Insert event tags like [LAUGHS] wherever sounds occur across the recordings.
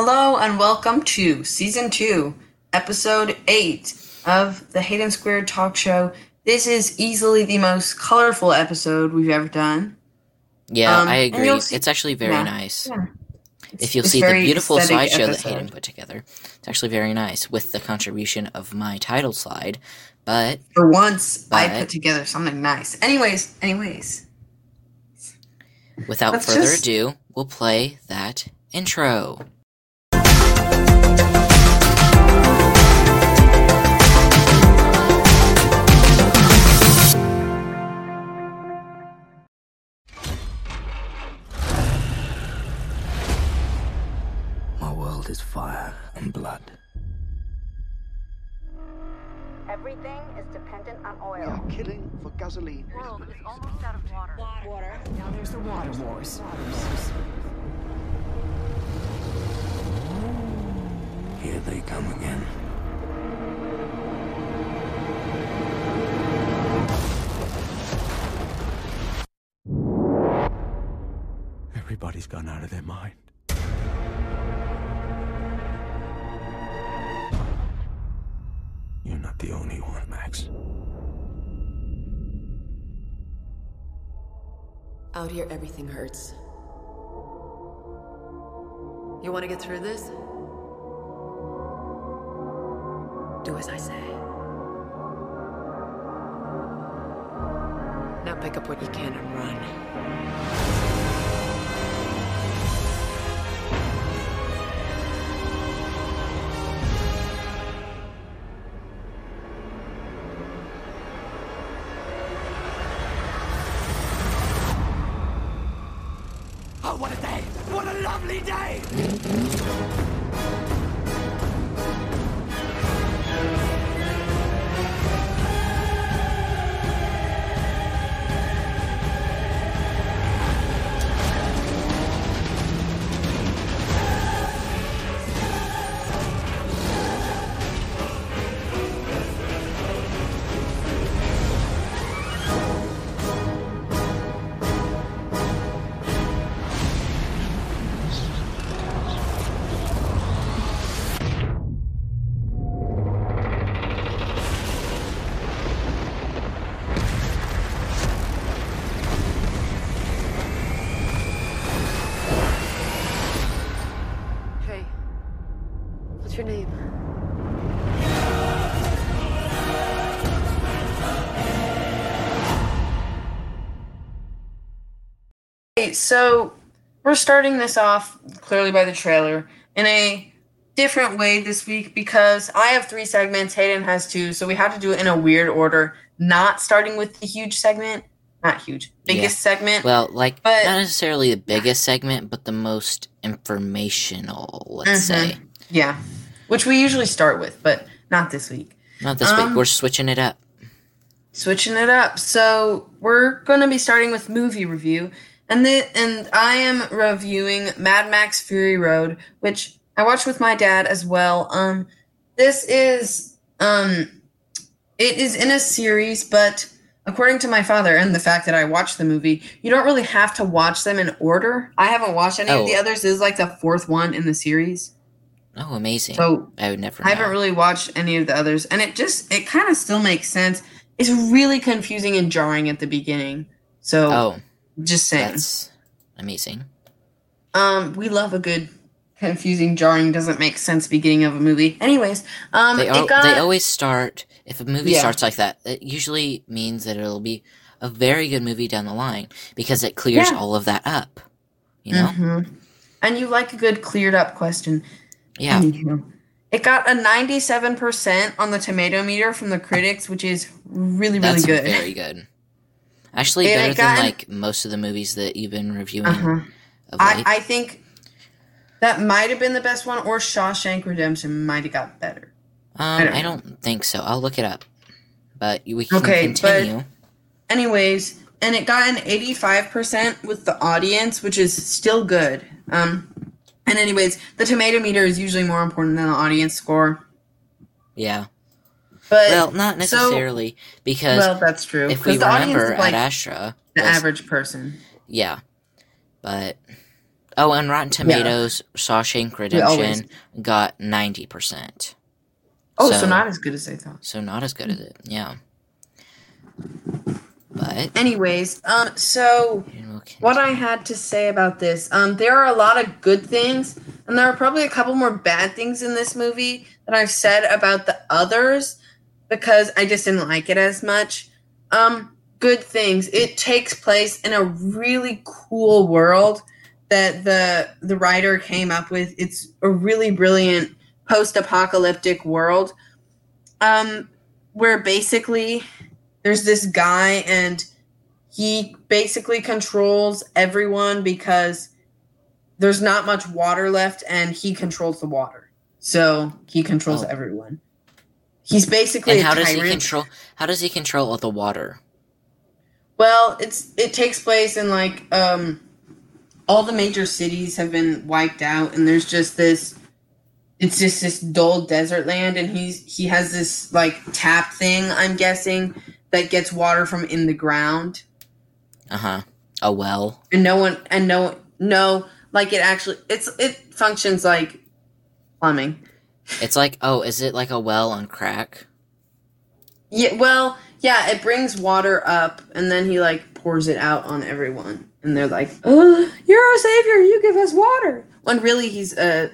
Hello and welcome to season two, episode eight of the Hayden Squared Talk Show. This is easily the most colorful episode we've ever done. Yeah, Um, I agree. see- it's actually very yeah, nice. yeah. If you'll see the beautiful slideshow that. Hayden put together, it's actually very nice with the contribution of my title slide. But For once, I put together something nice. Anyways, anyways. without Let's further just- ado, we'll play that intro. World is fire and blood. Everything is dependent on We are oil. killing for gasoline. world is almost out of water. Water. Now there's the water wars. Here they come again. Everybody's gone out of their mind. You're not the only one, Max. Out here, everything hurts. You want to get through this? Do as I say. Now pick up what you can and run. Okay, so we're starting this off clearly by the trailer in a different way this week because I have three segments, Hayden has two, so we have to do it in a weird order, not starting with the huge segment, not huge, biggest segment. Well, like But- not necessarily the biggest segment, but the most informational. Let's Mhm. say yeah, which we usually start with, but not this week. not this Um, week. We're switching it up. switching it up. So we're going to be starting with movie review, and the and I am reviewing Mad Max Fury Road, which I watched with my dad as well. Um, this is um, it is in a series, but according to my father and the fact that I watched the movie, you don't really have to watch them in order. I haven't watched any Oh. of the others. This is like the fourth one in the series, Oh, amazing! so I would never. I haven't really watched any of the others, and it just it kind of still makes sense. It's really confusing and jarring at the beginning. So Oh, just saying. that's amazing. Um, we love a good confusing, jarring, doesn't make sense beginning of a movie. Anyways, um, They it al- got they always start if a movie Yeah. starts like that. It usually means that it'll be a very good movie down the line because it clears Yeah. all of that up. You know? Mhm. and you like a good cleared up question. Yeah. Anywho, It got a 97% on the tomato meter from the critics, which is really, really That's good. very good. Actually, And better got- than like most of the movies that you've been reviewing Uh-huh. I. I think that might have been the best one, or Shawshank Redemption might have got better. um, don't I don't think so. I'll look it up. But we can Okay, but- continue. Anyways, and it got an 85% with the audience, which is still good. Um, and anyways, the tomato meter is usually more important than the audience score. yeah. But Well, not so- necessarily because well, that's true. if we the audience remember like at Astra, the was- average person. yeah, but Oh, and Rotten Tomatoes, Shawshank always- Redemption got ninety percent. Oh, so, not as good as I thought. so not as good as it. Yeah. But Anyways, um, so what I had to say about this, um, there are a lot of good things, and there are probably a couple more bad things in this movie that I've said about the others because I just didn't like it as much. Um, good things. It takes place in a really cool world that the the writer came up with. It's a really brilliant post-apocalyptic world. Um, where basically there's this guy and he basically controls everyone because there's not much water left and he controls the water. So he controls Oh. everyone. He's basically and a how does he control? How does he control all the water? Well, it's it takes place in like um all the major cities have been wiped out and there's just this it's just this dull desert land and he's he has this like tap thing, I'm guessing, that gets water from in the ground. Uh huh. A well. And no one and no no like it actually it's it functions like plumbing. It's like oh, is it like a well on crack? Yeah, well, yeah, it brings water up and then he like pours it out on everyone. And they're like, oh, you're our savior, you give us water. When really he's a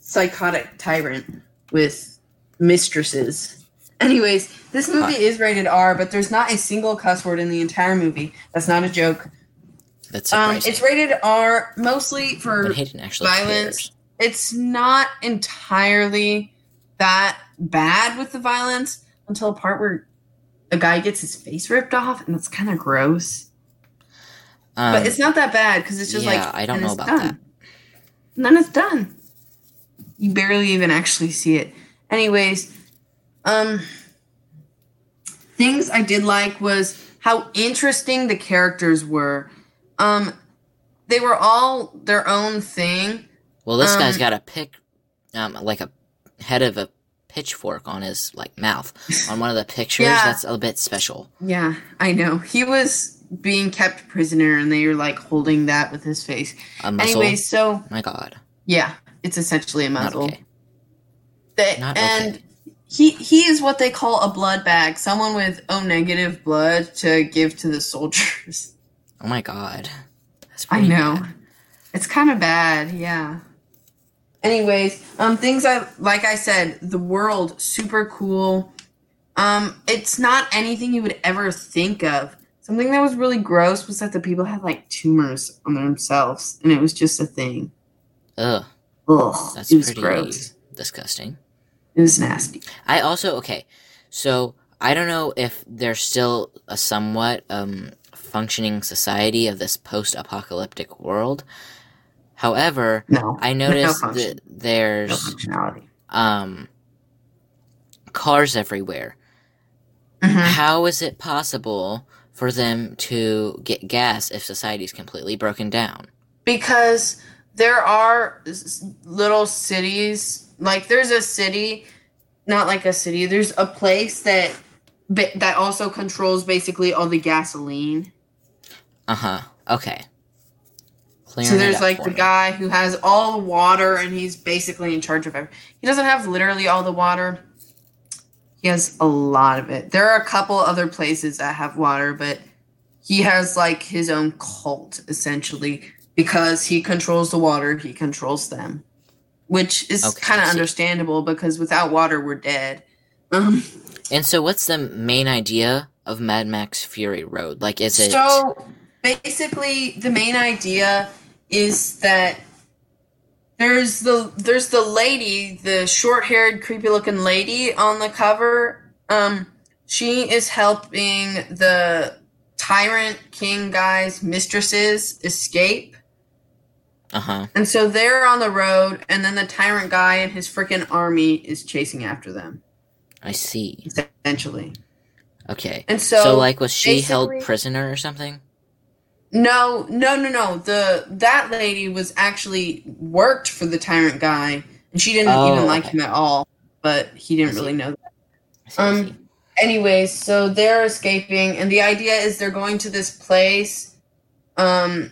psychotic tyrant with mistresses. Anyways, this movie is rated R, but there's not a single cuss word in the entire movie. That's not a joke. That's Um, it's rated R mostly for violence. cares. It's not entirely that bad with the violence until a part where a guy gets his face ripped off and that's kind of gross Um, but it's not that bad because it's just yeah, like I don't know about done. that. and then it's done you barely even actually see it anyways um things i did like was how interesting the characters were um they were all their own thing Well, this guy's got a pick, um, like a head of a pitchfork on his like mouth on one of the pictures. Yeah. That's a bit special. Yeah, I know. He was being kept prisoner and they were like holding that with his face. A muzzle. Anyway, so My God, yeah, it's essentially a not muzzle. okay. They- Not and okay. he he is what they call a blood bag, someone with O negative blood to give to the soldiers. Oh my God, that's I know. bad. It's kind of bad, yeah. Anyways, um things I like I said, the world super cool. Um it's not anything you would ever think of. Something that was really gross was that the people had like tumors on themselves and it was just a thing. Ugh, Ugh, that's it was pretty gross. disgusting. It was nasty. I also okay, so I don't know if there's still a somewhat um functioning society of this post-apocalyptic world. However, No. I [LAUGHS] no noticed function. that there's No um cars everywhere. Mhm. How is it possible for them to get gas if society's completely broken down? because there are little cities like there's a city not like a city there's a place that that also controls basically all the gasoline Uh-huh. Okay. Clearing so there's like the me. guy who has all the water and he's basically in charge of everything he doesn't have literally all the water he has a lot of it there are a couple other places that have water but he has like his own cult essentially because he controls the water he controls them which is Okay, kind of understandable because without water we're dead um And so what's the main idea of Mad Max Fury Road? Like is it So basically, the main idea is that there's the there's the lady, the short-haired, creepy-looking lady on the cover. Um, she is helping the tyrant king guy's mistresses escape. Uh-huh. And so they're on the road, and then the tyrant guy and his freaking army is chasing after them, I see. essentially. Okay. And so, So, like was she held prisoner or something? No, no, no, no. The that lady was actually worked for the tyrant guy, and she didn't Oh, even like okay. him at all. But he didn't really know that. Um. Anyways, so they're escaping, and the idea is they're going to this place, um,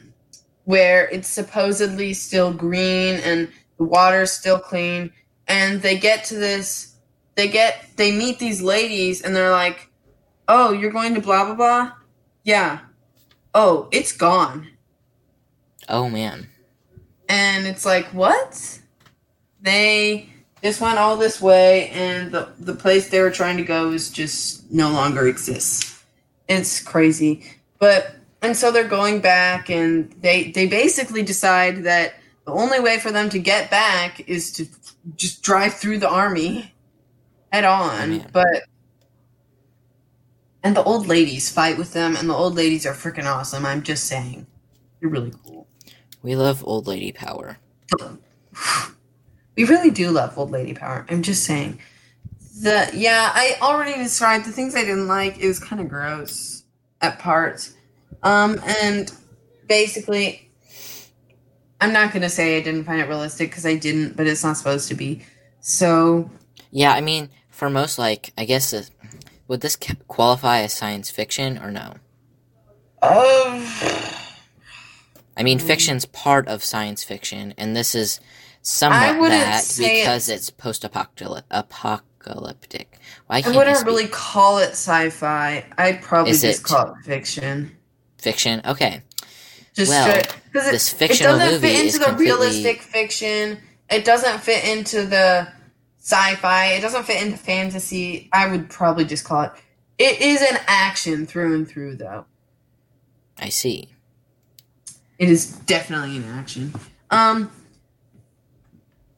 where it's supposedly still green and the water's still clean and they get to this they get they meet these ladies and they're like oh you're going to blah blah blah yeah oh it's gone. Oh man. and it's like what? They just went all this way and the, the place they were trying to go is just no longer exists. It's crazy. But and so they're going back and they they basically decide that the only way for them to get back is to just drive through the army head on. Oh, man. but and the old ladies fight with them and the old ladies are freaking awesome. I'm just saying. They're really cool. We love old lady power. we really do love old lady power. I'm just saying. The yeah i already described the things i didn't like. It was kind of gross at parts. Um and basically i'm not gonna say i didn't find it realistic because i didn't but it's not supposed to be. So Yeah, I mean, for most, like, I guess, uh, would this qualify as science fiction or no? uh, I mean, Hmm. fiction's part of science fiction, and this is somewhat that because it's- it's post-apocalyptic. Why i I wouldn't speak really call it sci-fi i'd probably Is just it- call it fiction fiction? Okay, Just Well, 'cause this it, fictional it doesn't movie fit into is the realistic fiction. It doesn't fit into the sci-fi. It doesn't fit into fantasy. I would probably just call it. It is an action through and through, though. I see. It is definitely an action. Um,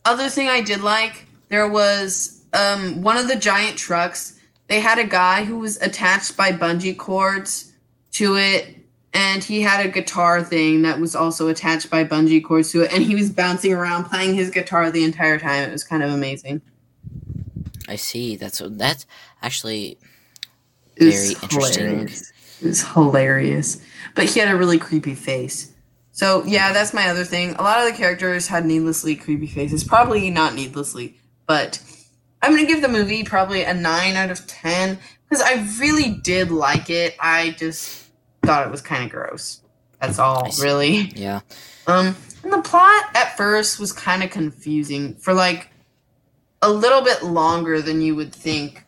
other thing I did like there was um one of the giant trucks. They had a guy who was attached by bungee cords to it, and he had a guitar thing that was also attached by bungee cords to it, and he was bouncing around playing his guitar the entire time. It was kind of amazing. I see. That's that's actually Very interesting. hilarious. It was hilarious. But he had a really creepy face. So yeah, that's my other thing. A lot of the characters had needlessly creepy faces. Probably not needlessly, but I'm gonna give the movie probably a nine out of ten because I really did like it. I just thought it was kind of gross. That's all, really. yeah. Um, and the plot at first was kind of confusing for like a little bit longer than you would think.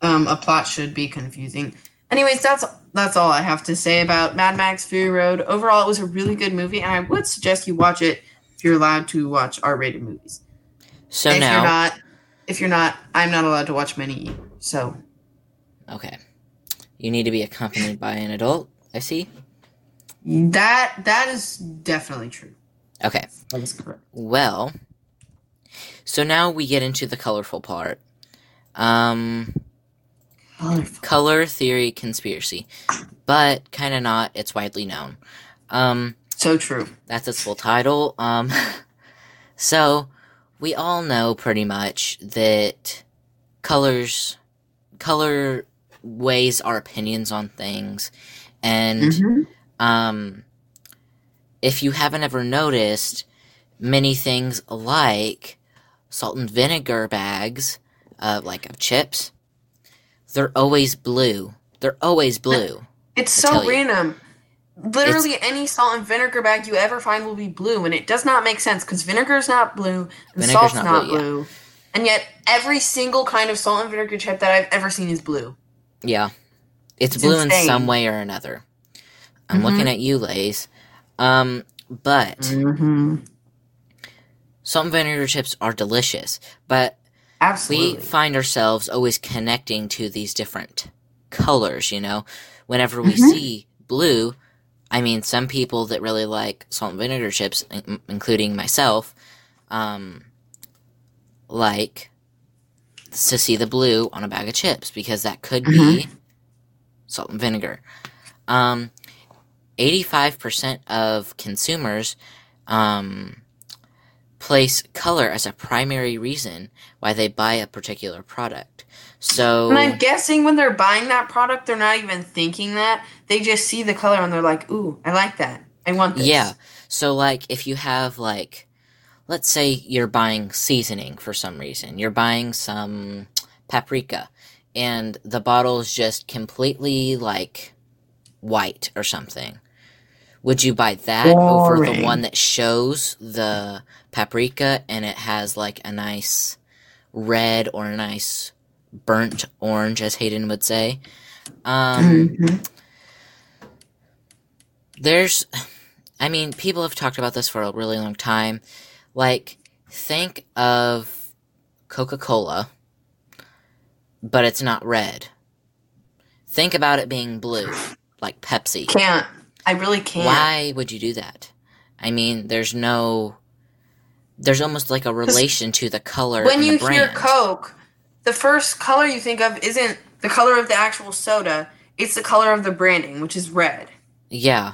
Um, a plot should be confusing. Anyways, that's that's all I have to say about Mad Max Fury Road. Overall, it was a really good movie, and I would suggest you watch it if you're allowed to watch R-rated movies. So if now, you're not, if you're not, I'm not allowed to watch many either. So okay, you need to be accompanied by an adult. I see. that that is definitely true. Okay. That is correct. Well, so now we get into the colorful part. Um, Colorful. color theory conspiracy, but kind of not. It's widely known. Um, So true. that's its full title. Um, [LAUGHS] so we all know pretty much that colors, color weighs our opinions on things, and Mhm. um, if you haven't ever noticed, many things like salt and vinegar bags, uh, like of chips, they're always blue. They're always blue. It's so you. random. Literally, any salt and vinegar bag you ever find will be blue, and it does not make sense because vinegar is not blue and salt's not not, blue, yeah. And yet, every single kind of salt and vinegar chip that I've ever seen is blue. Yeah. It's, It's blue in some way or another. I'm Mhm. looking at you, Lays. Um, but Mm-hmm. Salt and vinegar chips are delicious. But Absolutely. we find ourselves always connecting to these different colors, you know? Whenever we Mhm. see blue, I mean, some people that really like salt and vinegar chips, in- including myself, um, like to see the blue on a bag of chips because that could be salt and vinegar. Um, 85% of consumers, um, place color as a primary reason why they buy a particular product. So and I'm guessing when they're buying that product, they're not even thinking that. They just see the color and they're like, "Ooh, I like that. I want this." yeah, so like if you have like let's say you're buying seasoning for some reason. You're buying some paprika and the bottle's just completely like white or something. Would you buy that over the one that shows the paprika and it has like a nice red or a nice burnt orange, as Hayden would say? Um, Mhm. there's i mean people have talked about this for a really long time like think of coca-cola but it's not red think about it being blue like pepsi Can't. I really can't. why would you do that i mean there's no there's almost like a relation to the color When you hear. Coke, the first color you think of isn't the color of the actual soda. It's the color of the branding, which is red. Yeah.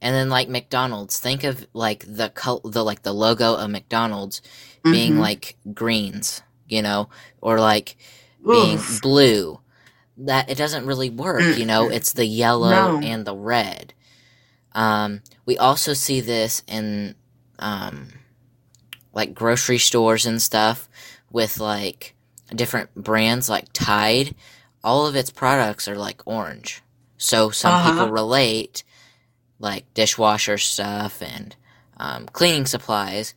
And then like McDonald's, think of like the col- the like the logo of McDonald's being Mhm. like greens, you know, or like being Oof. blue. That it doesn't really work, you know. It's the yellow No. and the red. Um, we also see this in um, like grocery stores and stuff with like different brands like Tide. All of its products are like orange, so some Uh-huh. people relate like dishwasher stuff and um, cleaning supplies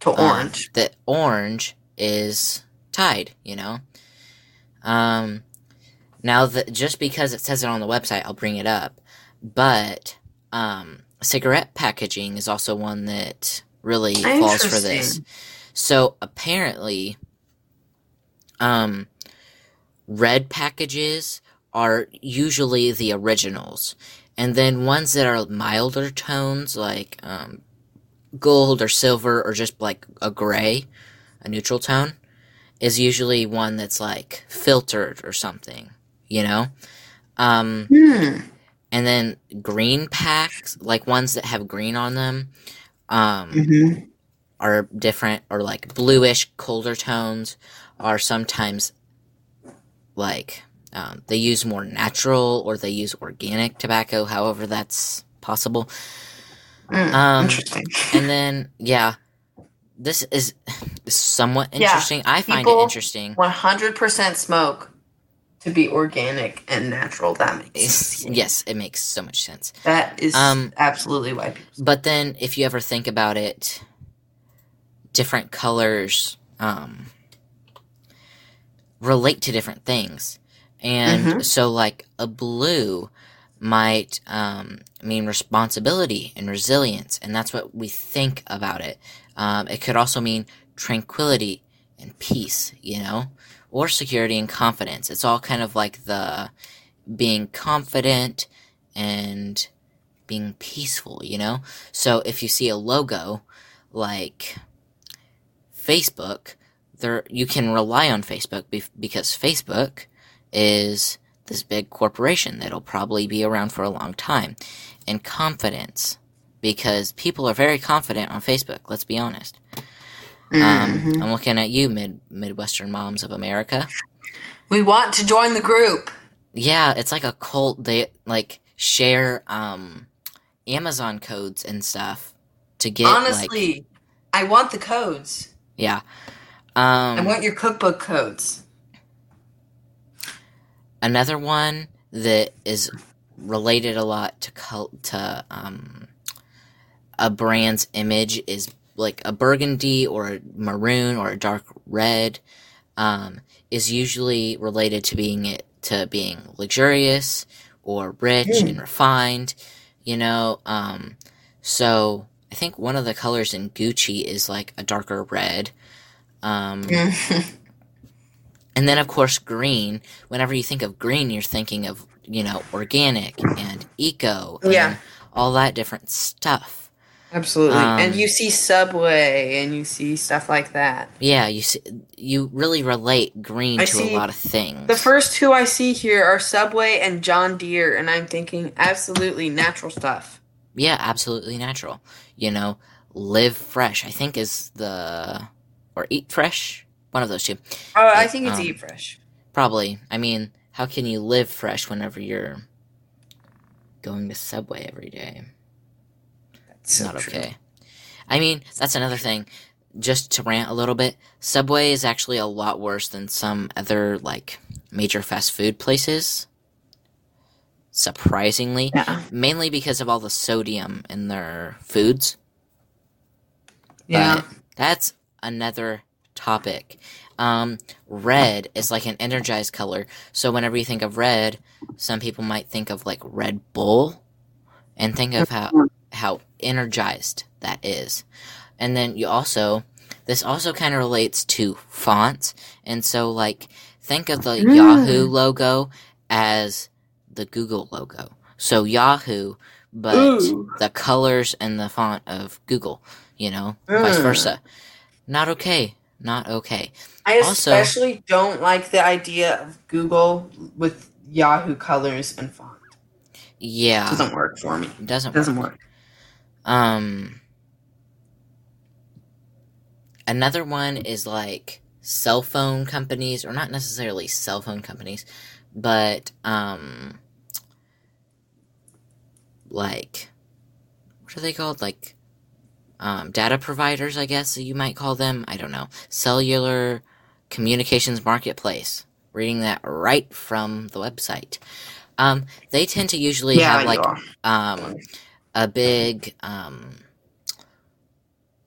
to um, orange. that orange is Tide, you know. Um, now that just because it says it on the website, I'll bring it up. But um, cigarette packaging is also one that really falls for this. So apparently, um, red packages are usually the originals, and then ones that are milder tones, like um, gold or silver or just like a gray, a neutral tone, is usually one that's like filtered or something, you know? Um, Hmm. And then green packs, like ones that have green on them, um, Mhm. are different, or like bluish, colder tones are sometimes like um, they use more natural or they use organic tobacco, however that's possible. Mm, Um, Interesting. [LAUGHS] and then yeah this is somewhat Yeah, interesting i find it interesting 100% smoke to be organic and natural. That makes sense. yes it makes so much sense That is Um, absolutely why people. but then if you ever think about it different colors um relate to different things and Mhm. so like a blue might um, mean responsibility and resilience and that's what we think about it um, it could also mean tranquility and peace you know or security and confidence. It's all kind of like the being confident and being peaceful you know? So if you see a logo like facebook there you can rely on facebook bef- because facebook is this big corporation that'll probably be around for a long time. And confidence because people are very confident on facebook let's be honest um, Mhm. i'm looking at you mid midwestern moms of america we want to join the group. yeah it's like a cult they like share um amazon codes and stuff to get like Honestly, I want the codes. yeah um I want your cookbook codes. another one that is related a lot to cult to um a brand's image is like a burgundy or a maroon or a dark red um is usually related to being it to being luxurious or rich and refined you know um so i think one of the colors in gucci is like a darker red um [LAUGHS] and then, of course, green. Whenever you think of green, you're thinking of, you know, organic and eco. And Yeah. All that different stuff. Absolutely. Um, and you see Subway and you see stuff like that. Yeah, you see, you really relate green I to a lot of things. The first two I see here are Subway and John Deere, and I'm thinking absolutely natural stuff. yeah, absolutely natural. You know, live fresh, I think is the. Or eat fresh? One of those two. Oh, I think it's um, Eat Fresh. Probably. I mean, how can you live fresh whenever you're going to Subway every day? So not true. okay. I mean, that's another thing. Just to rant a little bit, Subway is actually a lot worse than some other like major fast food places. surprisingly, Yeah. mainly because of all the sodium in their foods. Yeah. But that's another topic. Um, red is like an energized color. So whenever you think of red, some people might think of like Red Bull and think of how how energized that is. And then you also this also kind of relates to fonts. And so like think of the Mm. Yahoo logo as the Google logo. So Yahoo but Ooh. the colors and the font of Google, you know, vice Mm. versa. Not okay. Not okay. I Also- especially don't like the idea of Google with Yahoo colors and font. Yeah, Doesn't work for me. it doesn't Doesn't work. work. Um, another one is like cell phone companies, or not necessarily cell phone companies, but um, like what are they called? Like um, data providers, I guess you might call them. I don't know. Cellular communications marketplace. Reading that right from the website. Um, they tend to usually yeah, have like um a big um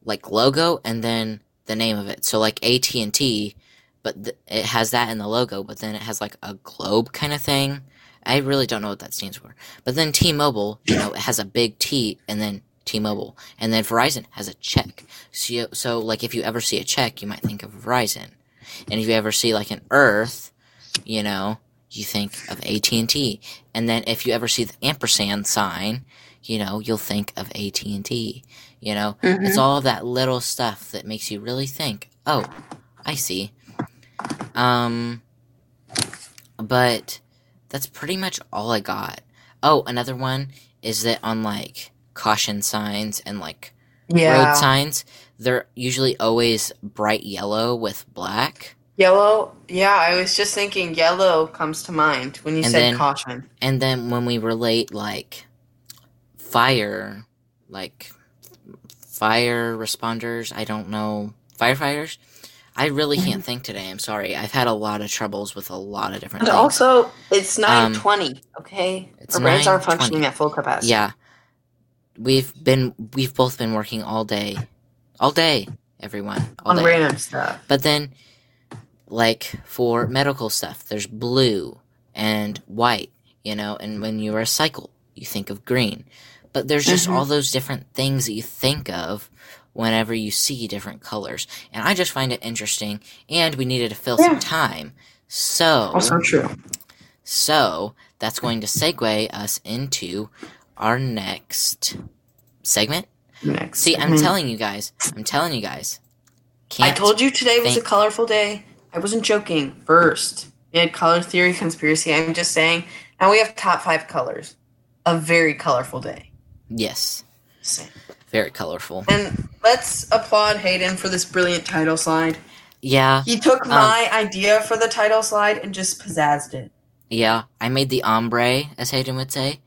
like logo and then the name of it. So like AT&T, but th- it has that in the logo, but then it has like a globe kind of thing. I really don't know what that stands for. But then T-Mobile, you know, it has a big T and then T-Mobile. And then Verizon has a check. So you, so like if you ever see a check, you might think of Verizon. And if you ever see like an Earth, you know, you think of AT&T. And then if you ever see the ampersand sign, you know, you'll think of AT&T. You know, it's all that little stuff that makes you really think, "Oh, I see." Um but that's pretty much all I got. Oh, another one is that on like caution signs and like Yeah. road signs, they're usually always bright yellow with black. Yellow. Yeah, I was just thinking yellow comes to mind when you And said then- caution. And then when we relate like fire, like fire responders, I don't know, firefighters, I really mm-hmm. can't think today. I'm sorry. I've had a lot of troubles with a lot of different But things. also, it's nine um, twenty. okay, our brains aren't functioning at full capacity. yeah. We've been we've both been working all day. All day, everyone. All on day. random stuff. But then, like for medical stuff, there's blue and white, you know, and when you recycle, you think of green. But there's just Mhm. all those different things that you think of whenever you see different colors. And I just find it interesting, and we needed to fill some time. So, Also true. so that's going to segue us into our next segment. Next. See, I'm telling you guys, I'm telling you guys. I Can't told you today was a colorful day. I wasn't joking. First, we had color theory conspiracy. I'm just saying. Now we have top five colors. A very colorful day. Yes, Same. very colorful. And let's applaud Hayden for this brilliant title slide. Yeah, He took Um, my idea for the title slide and just pizzazzed it. yeah. I made the ombre, as Hayden would say,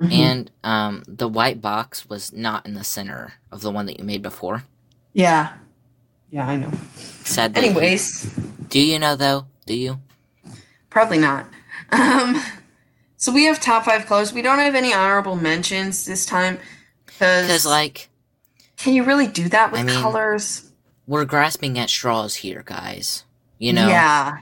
Mhm. and um, the white box was not in the center of the one that you made before. yeah, yeah, I know. Sad. Anyways, do you know though? Do you? probably not. [LAUGHS] Um, so we have top five colors. We don't have any honorable mentions this time Because like can you really do that with I mean, colors? we're grasping at straws here, guys. You know. yeah,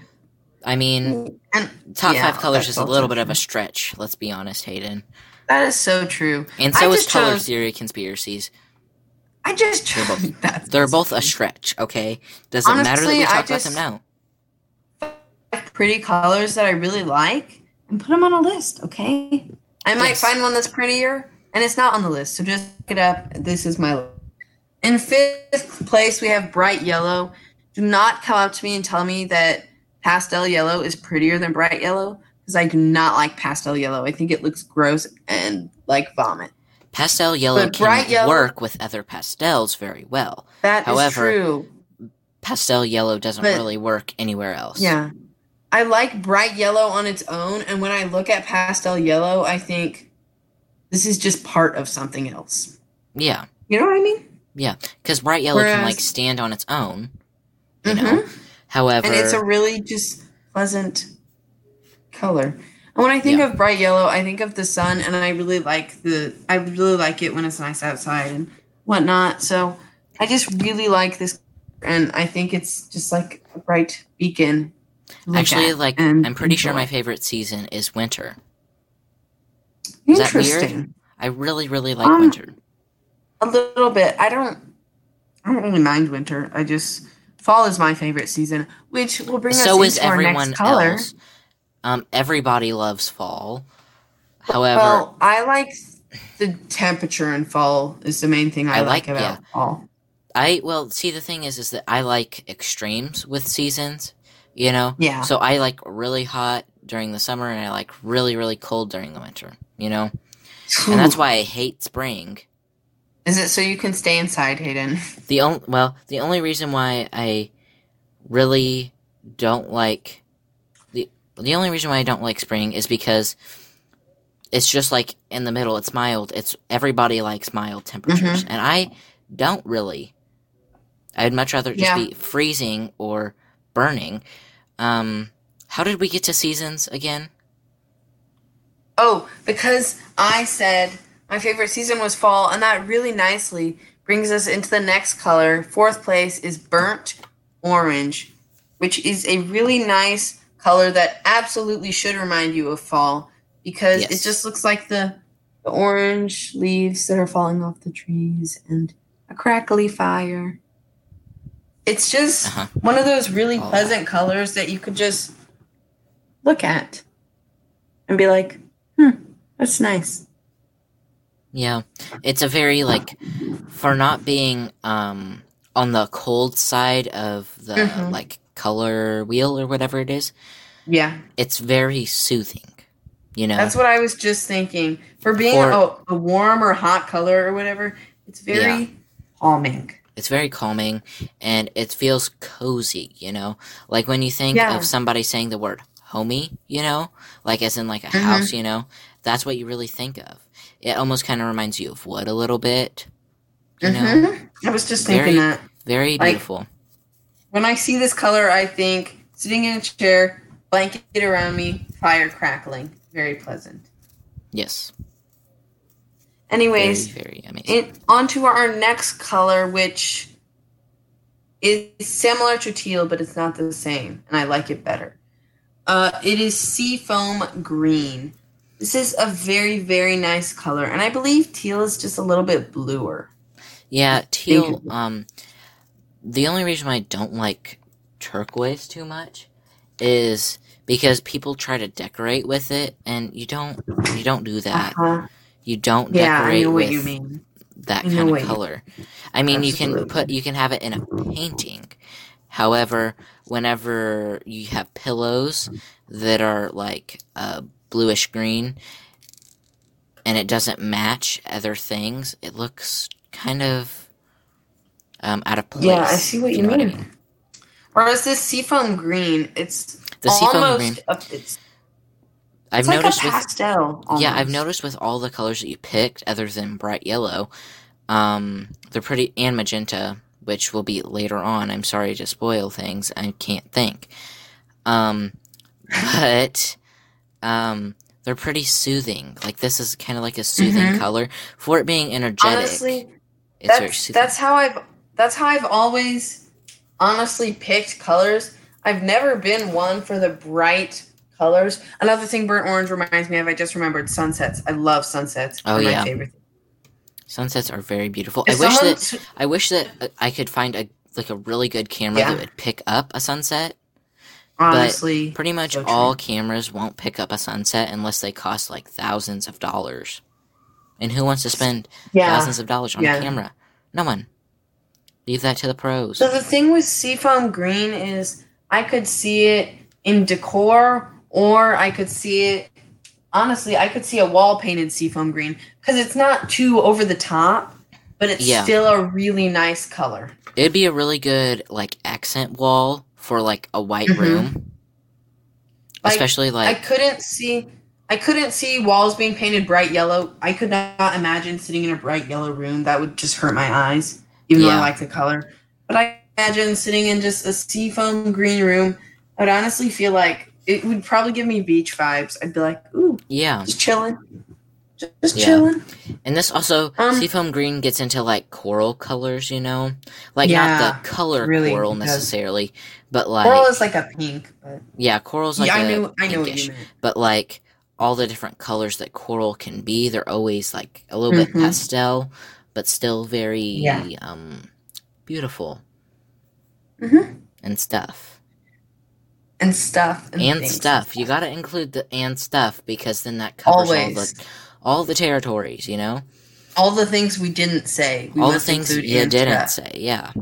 I mean, and top yeah, five colors is a little bit of a stretch. Let's be honest, Hayden. that is so true. And I so is color chose- theory conspiracies. I just They're both- They're both a stretch. Okay. Doesn't matter that we I talk just- about them now. pretty colors that I really like and put them on a list, okay? I might Yes. find one that's prettier and it's not on the list, so just look it up. This is my list. In fifth place, we have bright yellow. Do not come up to me and tell me that pastel yellow is prettier than bright yellow because I do not like pastel yellow. I think it looks gross and like vomit. Pastel yellow But can yellow- work with other pastels very well. That is However, true. Pastel yellow doesn't But- really work anywhere else. Yeah. I like bright yellow on its own, and when I look at pastel yellow, I think this is just part of something else. Yeah. You know what I mean? Yeah, because bright yellow can like stand on its own. You Mhm. know. However, And it's a really just pleasant color. And when I think Yeah. of bright yellow, I think of the sun, and I really like the. I really like it when it's nice outside and whatnot. So I just really like this, and I think it's just like a bright beacon. To look Actually, at like and I'm pretty sure my favorite season is winter. Is that weird? Interesting. I really, really like Um, winter. A little bit. I don't. I don't really mind winter. I just fall is my favorite season, which will bring So us is into our everyone next color. else. Um, everybody loves fall. However, Well, I like the temperature in fall is the main thing I, I like, like- about yeah. fall. I well see the thing is is that I like extremes with seasons, you know. Yeah. So I like really hot during the summer and I like really really cold during the winter, you know. And that's why I hate spring. Is it so you can stay inside, Hayden? The only well, the only reason why I really don't like the the only reason why I don't like spring is because it's just like in the middle. It's mild. It's everybody likes mild temperatures, Mm-hmm. and I don't really. I'd much rather just Yeah. be freezing or burning. Um, how did we get to seasons again? Oh, because I said my favorite season was fall, and that really nicely brings us into the next color. Fourth place is burnt orange, which is a really nice color that absolutely should remind you of fall because Yes. it just looks like the, the orange leaves that are falling off the trees and a crackly fire. It's just Uh-huh. one of those really Oh. pleasant colors that you could just look at and be like, hmm, that's nice. Yeah, it's a very like for not being um on the cold side of the Mhm. like color wheel or whatever it is. Yeah, It's very soothing. You know, that's what I was just thinking. For being Or- a, a warm or hot color or whatever, it's very Yeah. calming. It's very calming and it feels cozy. You know, like when you think Yeah. of somebody saying the word "homie," you know, like as in like a Mhm. house. You know, that's what you really think of. It almost kind of reminds you of wood a little bit. You know, Mhm. I was just thinking that. very Like- beautiful. When I see this color, I think sitting in a chair, blanket around me, fire crackling. Very pleasant. Yes, Anyways, very very amazing. on to our next color, which is similar to teal, but it's not the same, and I like it better. Uh, it is seafoam green. This is a very, very nice color, and I believe teal is just a little bit bluer. Yeah, teal. Um, the only reason why I don't like turquoise too much is because people try to decorate with it, and you don't. You don't do that. Uh-huh. You don't Yeah, I decorate know what with you mean. that kind what of you- color. I mean, you can put. You can have it in a painting. However, whenever you have pillows that are like uh, bluish green, and it doesn't match other things, it looks kind of um, out of place. Yeah, I see what if you know mean. Whereas this seafoam green, it's The seafoam almost green. A, it's, I've like noticed with pastel. yeah, I've noticed with all the colors that you picked, other than bright yellow, um, they're pretty and magenta, which will be later on. I'm sorry to spoil things. I can't think. Um, but um, they're pretty soothing. Like this is kind of like a soothing Mhm. color for it being energetic. Honestly, it's that's that's how I've that's how I've always honestly picked colors. I've never been one for the bright colors. Another thing burnt orange reminds me of, I just remembered sunsets. I love sunsets. Oh, They're yeah. my favorite. Sunsets are very beautiful. If I wish that t- I wish that uh, I could find a like a really good camera Yeah. that would pick up a sunset. honestly Pretty much So all cameras won't pick up a sunset unless they cost like thousands of dollars. And who wants to spend yeah. thousands of dollars on Yeah. a camera? No one. Leave that to the pros. So the thing with seafoam green is I could see it in decor or I could see it honestly, I could see a wall painted seafoam green because it's not too over the top, but it's Yeah. still a really nice color. It'd be a really good like accent wall for like a white Mhm. room. Like, Especially like I couldn't see I couldn't see walls being painted bright yellow. I could not imagine sitting in a bright yellow room. That would just hurt my eyes, even though I like the color. But I imagine sitting in just a seafoam green room. I would honestly feel like it would probably give me beach vibes. I'd be like, ooh, Yeah. just chilling, just, just Yeah. chilling. And this also Um, seafoam green gets into like coral colors, you know? Like Yeah, not the color really coral does. necessarily, but like Coral is like a pink, but yeah, coral's like yeah, I knew, I know what you meant. but like all the different colors that coral can be, they're always like a little bit Mhm. pastel, but still very Yeah. um beautiful Mhm. and stuff. And stuff and, And stuff. You gotta include the and stuff because then that covers all the all the territories, you know? all the things we didn't say. We all the things you didn't stuff. say, yeah.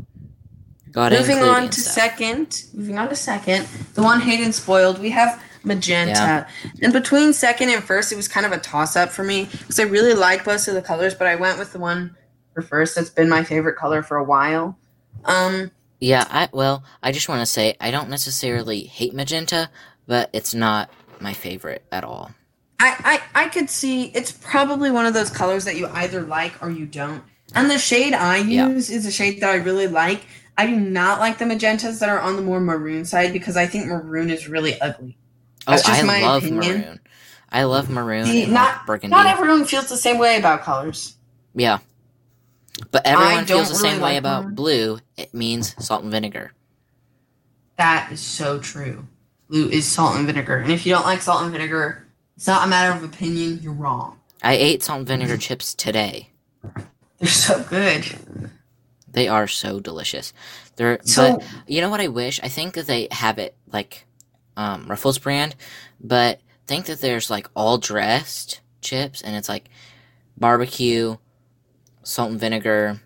Gotta Moving on to stuff. second. Moving on to second. The one Hayden spoiled. We have magenta. And between second and first, it was kind of a toss up for me because I really like most of the colors, but I went with the one for first. That's been my favorite color for a while. Um, Yeah, I well, I just want to say I don't necessarily hate magenta, but it's not my favorite at all. I, I I could see it's probably one of those colors that you either like or you don't. And the shade I Yeah. use is a shade that I really like. I do not like the magentas that are on the more maroon side because I think maroon is really ugly. Oh, That's oh, just I my love opinion. maroon. I love maroon See, not- like burgundy. Not everyone feels the same way about colors. yeah. But everyone feels the same really way like about maroon. blue. It means salt and vinegar. That is so true. Blue is salt and vinegar. And if you don't like salt and vinegar, it's not a matter of opinion, you're wrong. I ate salt and vinegar chips today. They're so good. They are so delicious. They're So but you know what I wish? I think that they have it like um Ruffles brand, but think that there's like all dressed chips and it's like barbecue, salt and vinegar,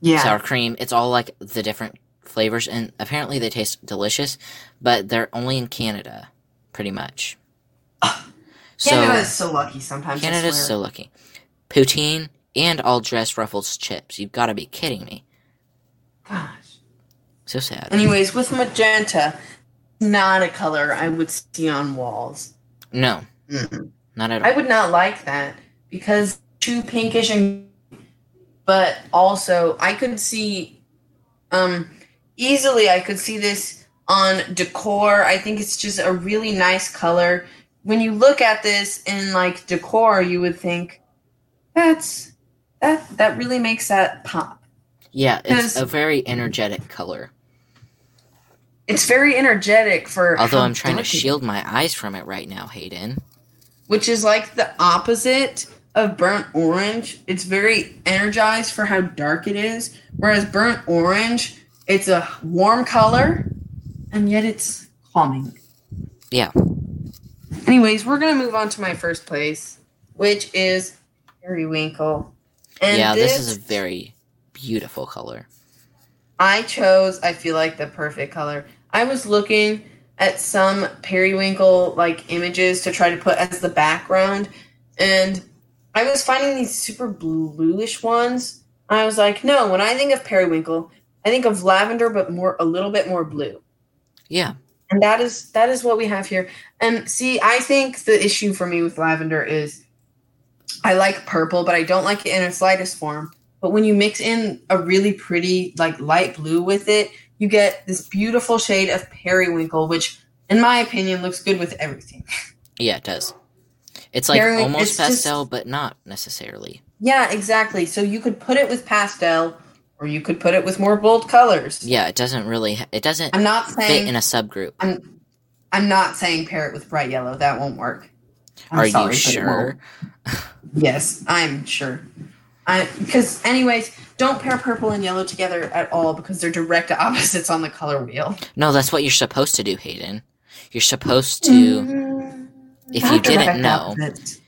yeah. sour cream. It's all like the different flavors and apparently they taste delicious, but they're only in Canada, pretty much. [SIGHS] So Canada is so lucky sometimes. Canada is so lucky. Poutine and all dressed Ruffles chips. You've got to be kidding me. Gosh. So sad. Anyways, with magenta, not a color I would see on walls. No, Mm-mm. not at all. I would not like that because too pinkish and but also I could see um easily I could see this on decor. I think it's just a really nice color. When you look at this in like decor, you would think that's that that really makes that pop. Yeah, it's a very energetic color. It's very energetic for Although I'm trying to dark it is. shield my eyes from it right now, Hayden. which is like the opposite of burnt orange. It's very energized for how dark it is, whereas burnt orange, it's a warm color and yet it's calming. Yeah. Anyways, we're gonna move on to my first place, which is Periwinkle. And yeah, this, this is a very beautiful color. I chose, I feel like, the perfect color. I was looking at some periwinkle like images to try to put as the background, and I was finding these super bluish ones. I was like, no, when I think of periwinkle, I think of lavender, but more a little bit more blue. Yeah. And that is that is what we have here. And see, I think the issue for me with lavender is I like purple, but I don't like it in its lightest form. But when you mix in a really pretty like light blue with it, you get this beautiful shade of periwinkle, which in my opinion looks good with everything. [LAUGHS] Yeah, it does. It's like Periwinkle- almost it's just- pastel, but not necessarily. Yeah, exactly. So you could put it with pastel or you could put it with more bold colors. Yeah, it doesn't really. It doesn't I'm not fit saying in a subgroup. I'm I'm not saying pair it with bright yellow. That won't work. I'm Are sorry, you but it won't. sure? Yes, I'm sure. I because anyways, don't pair purple and yellow together at all because they're direct [LAUGHS] opposites on the color wheel. No, that's what you're supposed to do, Hayden. You're supposed to. Mm-hmm. If you didn't know, opposites.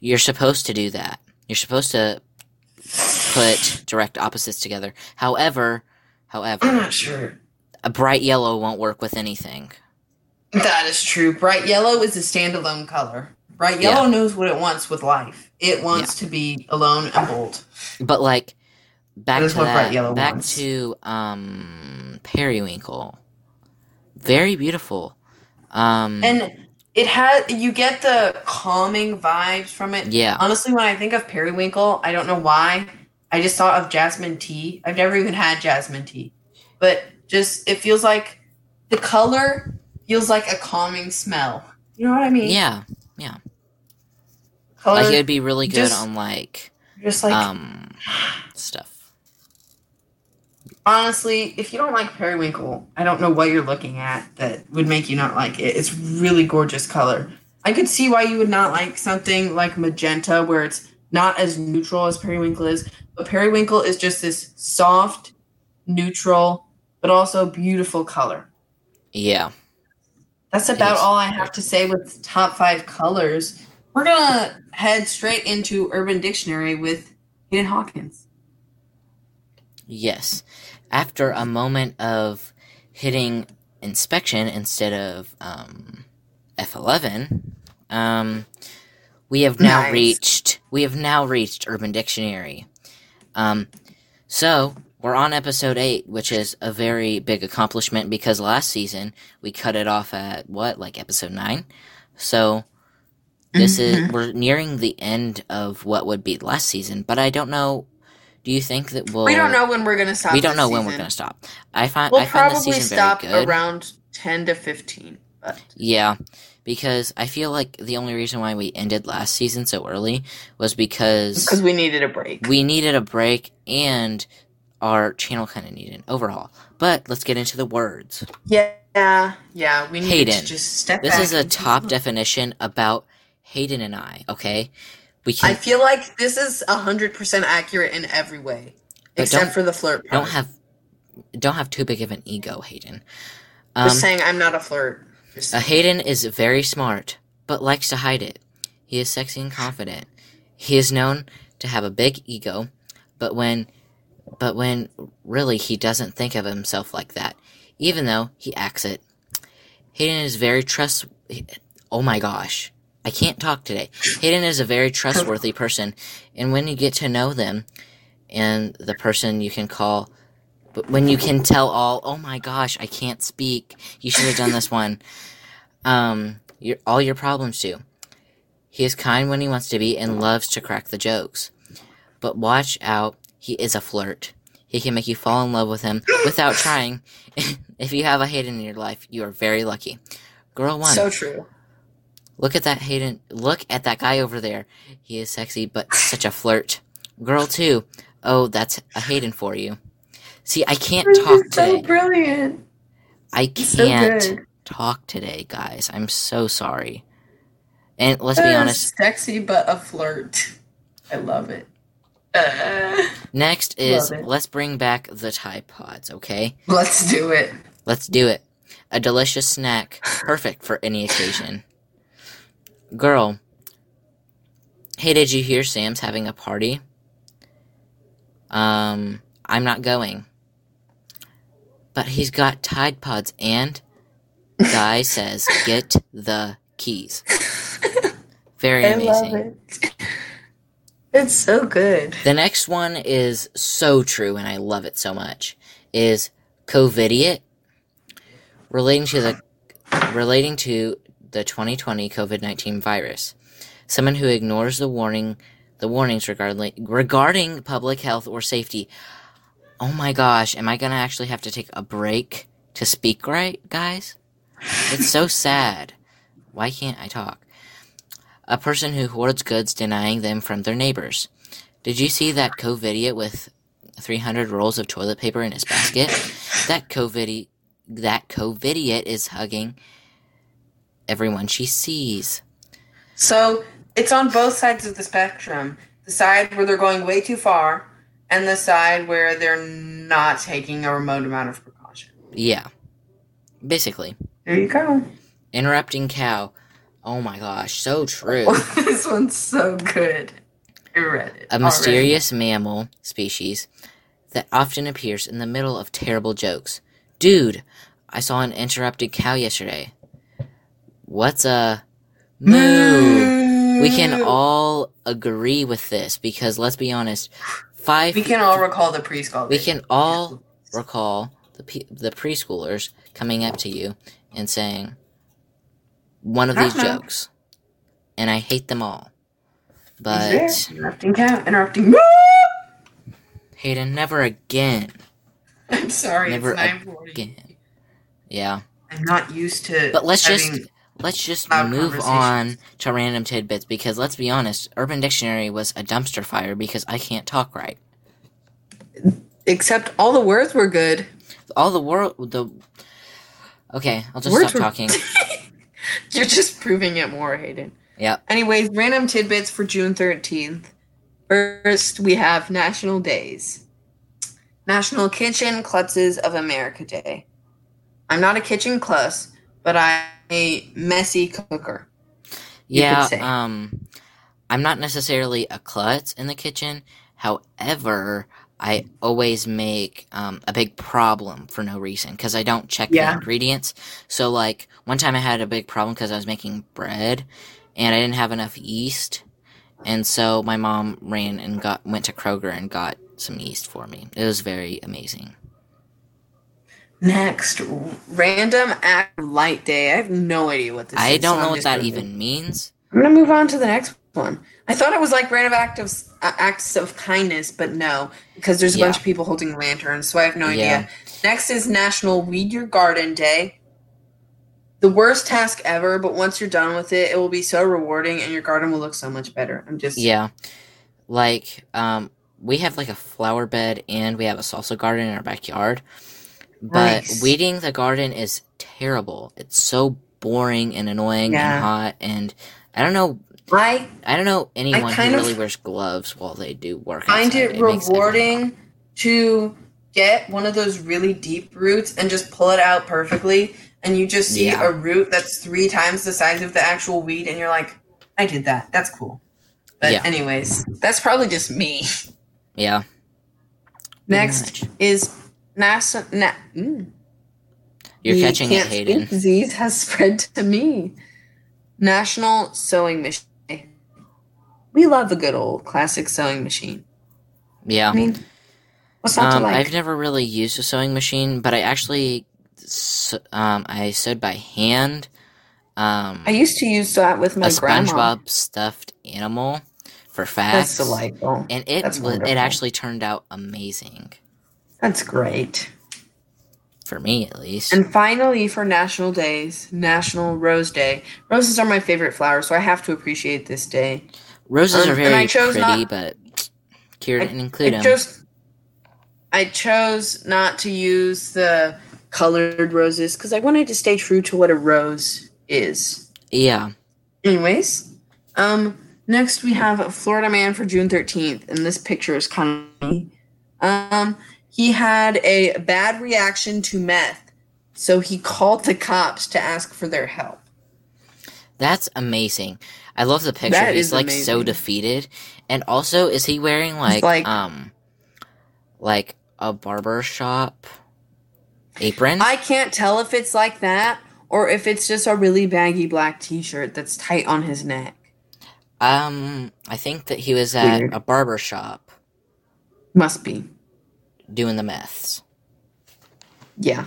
You're supposed to do that. You're supposed to put direct opposites together. However, however, I'm not sure. a bright yellow won't work with anything. That is true. Bright yellow is a standalone color. Bright Yeah. yellow knows what it wants with life. It wants to be alone and bold. But like back That to that, back wants. to um periwinkle. Very beautiful. Um And it has you get the calming vibes from it. yeah. Honestly, when I think of periwinkle, I don't know why. I just thought of jasmine tea. I've never even had jasmine tea. But just it feels like the color feels like a calming smell. You know what I mean? Yeah, Yeah. Color, like it would be really good just- on like just like um stuff. Honestly, if you don't like periwinkle, I don't know what you're looking at that would make you not like it. It's really gorgeous color. I could see why you would not like something like magenta, where it's not as neutral as periwinkle is. But periwinkle is just this soft, neutral, but also beautiful color. Yeah. That's about all I have to say with top five colors. We're gonna head straight into Urban Dictionary with Hayden Hawkins. Yes. After a moment of hitting inspection instead of um, F11, um, we have now Nice. reached we have now reached Urban Dictionary. Um, so we're on episode eight, which is a very big accomplishment because last season we cut it off at what, like episode nine. So this is we're nearing the end of what would be last season, but I don't know. Do you think that we'll? we don't know when we're gonna stop. we don't know when we're gonna stop. I find We'll I find probably season stop around ten to fifteen. But Yeah, because I feel like the only reason why we ended last season so early was because because we needed a break. we needed a break and our channel kind of needed an overhaul. But let's get into the words. yeah, yeah, we needed Hayden, to just step This is a top definition about Hayden and I. Okay, we can I feel like this is hundred percent accurate in every way, But except for the flirt part. don't have don't have too big of an ego, Hayden. Um, Just saying, I'm not a flirt. Uh, Hayden is very smart, but likes to hide it. He is sexy and confident. He is known to have a big ego, but when but when really he doesn't think of himself like that, even though he acts it. Hayden is very trust Oh my gosh. I can't talk today. Hayden is a very trustworthy person, and when you get to know them and the person you can call but when you can tell all, oh my gosh, I can't speak. You should have done this one. Um, your, all your problems too. He is kind when he wants to be and loves to crack the jokes. But watch out, he is a flirt. He can make you fall in love with him [GASPS] without trying. [LAUGHS] if you have a Hayden in your life, you are very lucky. Girl one, so true. Look at that Hayden. Look at that guy over there. He is sexy, but such a flirt. Girl two, oh, that's a Hayden for you. See, I can't talk today. so brilliant. I can't good. talk today, guys. I'm so sorry. And let's be Uh, honest, sexy but a flirt. I love it. Uh, next is it. let's bring back the Tide Pods, okay? let's do it. Let's do it. A delicious snack, perfect for any occasion. Girl, hey, did you hear Sam's having a party? Um, I'm not going. But he's got Tide Pods and guy [LAUGHS] says, get the keys. [LAUGHS] Very I amazing. it. It's so good. The next one is so true, and I love it so much. Is COVIDiot relating to the relating to the 2020 COVID 19 virus. Someone who ignores the warning the warnings regarding regarding public health or safety. Oh my gosh, am I gonna actually have to take a break to speak right, guys? It's so sad. Why can't I talk? A person who hoards goods denying them from their neighbors. Did you see that COVIDiot with 300 rolls of toilet paper in his basket? that COVID that COVIDiot is hugging everyone she sees. So it's on both sides of the spectrum. The side where they're going way too far, and the side where they're not taking a remote amount of precaution. Yeah. Basically. There you go. Interrupting cow. Oh my gosh, so true. [LAUGHS] this one's so good. I read it. A mysterious mammal species that often appears in the middle of terrible jokes. Dude, I saw an interrupted cow yesterday. What's a moo? We can all agree with this because let's be honest, five We can all recall the preschool. we can all recall the pe- the preschoolers coming up to you and saying one of these Uh-huh. jokes, and I hate them all. But interrupting cat, interrupting. Moo! Hayden, never again, I'm sorry. never it's 9:40. again. Yeah, I'm not used to. But let's just having- let's just loud move on to random tidbits because let's be honest, Urban Dictionary was a dumpster fire because I can't talk right. Except all the words were good. All the world the Okay, I'll just Words stop were- talking. [LAUGHS] You're just proving it more, Hayden. Yeah. Anyways, random tidbits for June 13th. First, we have National Days. National Kitchen Klutzes of America Day. I'm not a kitchen klutz, but I'm a messy cooker. you could Yeah, say. um I'm not necessarily a klutz in the kitchen. However, I always make um, a big problem for no reason because I don't check Yeah. the ingredients. So, like, one time I had a big problem because I was making bread and I didn't have enough yeast. And so my mom ran and got went to Kroger and got some yeast for me. It was very amazing. Next, Random Act of Light Day. I have no idea what this I is. don't so know what that even means. I'm gonna move on to the next one. I thought it was like random act of, uh, acts of kindness, but no, because there's a Yeah. bunch of people holding lanterns, so I have no Yeah. idea. Next is National Weed Your Garden Day. The worst task ever, but once you're done with it, it will be so rewarding, and your garden will look so much better. I'm just Yeah. Like, um, we have like a flower bed and we have a salsa garden in our backyard. But Nice. weeding the garden is terrible. It's so boring and annoying Yeah. and hot and I don't know I I don't know anyone who of really wears gloves while they do work. find it hot. rewarding to get one of those really deep roots and just pull it out perfectly and you just see Yeah. a root that's three times the size of the actual weed and you're like i did that that's cool but Yeah. anyways that's probably just me Yeah. next is nasa na- mm. You're The catching it, Hayden. disease has [LAUGHS] spread to me national sewing machine we love a good old classic sewing machine Yeah. i mean what's not to Um, like I've never really used a sewing machine, but I actually, um, I sewed by hand. Um, I used to use that with my a grandma. SpongeBob stuffed animal for facts. That's delightful. And it That's wa- it actually turned out amazing That's great. for me, at least. And finally, for national days, National Rose Day. Roses are my favorite flower, so I have to appreciate this day. Roses um, are very pretty, not- but Kira didn't include I them. chose, I chose not to use the colored roses because I wanted to stay true to what a rose is. yeah, Anyways, um, next we have a Florida man for June 13th, and this picture is kind of. Um, he had a bad reaction to meth, so he called the cops to ask for their help. that's amazing. I love the picture. That He's like so defeated, and also is he wearing like, like- um, like a barber shop apron? I can't tell if it's like that or if it's just a really baggy black t-shirt that's tight on his neck. um, I think that he was at Weird. a barber shop Must be. Doing the meths. Yeah.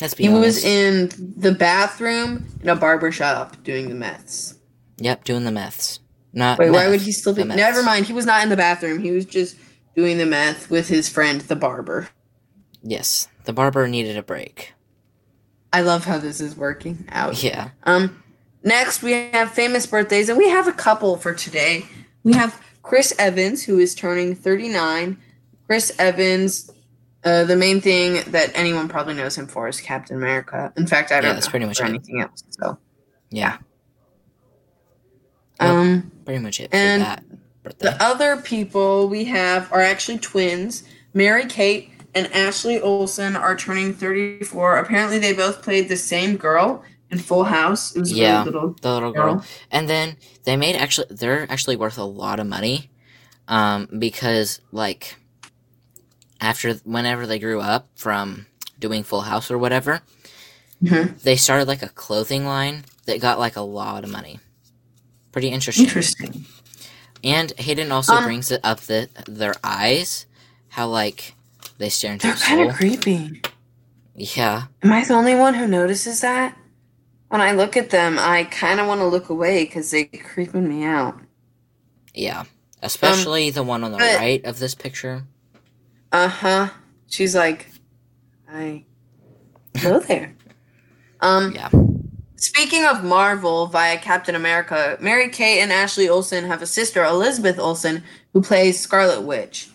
Let's be He honest. was in the bathroom in a barber shop doing the meths. Yep, doing the meths. Not Wait, why would he still be? Never mind. He was not in the bathroom. He was just doing the meth with his friend, the barber. Yes, the barber needed a break. I love how this is working out. Yeah. Um, next we have famous birthdays, and we have a couple for today. We have Chris Evans, who is turning 39. Chris Evans, uh, the main thing that anyone probably knows him for is Captain America. In fact, I don't that's know pretty much anything else. So, Yeah. Yep. um, Pretty much it for And that birthday. the other people we have are actually twins. Mary Kate and Ashley Olsen are turning 34. Apparently, they both played the same girl in Full House. It was a really Yeah. little the little girl. girl. And then they made actually they're actually worth a lot of money. Um, because like after whenever they grew up from doing Full House or whatever, Mhm. they started like a clothing line that got like a lot of money. Pretty interesting. Interesting. And Hayden also Um, brings it up the their eyes, how like they stare into They're kind of creepy. Yeah, Am I the only one who notices that? When I look at them, I kind of want to look away because they're creeping me out. yeah. Especially the one on the Um, right of this picture. Uh huh. She's like, I go there. Um, Yeah. Speaking of Marvel via Captain America, Mary Kate and Ashley Olsen have a sister, Elizabeth Olsen, who plays Scarlet Witch.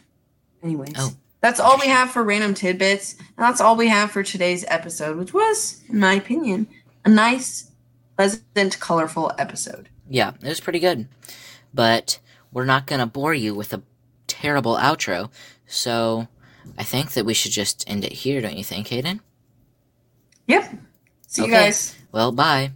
Anyways, Oh. that's all we have for random tidbits, and that's all we have for today's episode, which was, in my opinion, a nice, pleasant, colorful episode. Yeah, it was pretty good. But we're not going to bore you with a terrible outro. So I think that we should just end it here, don't you think, Hayden? Yep. See you Okay. guys. Well, bye.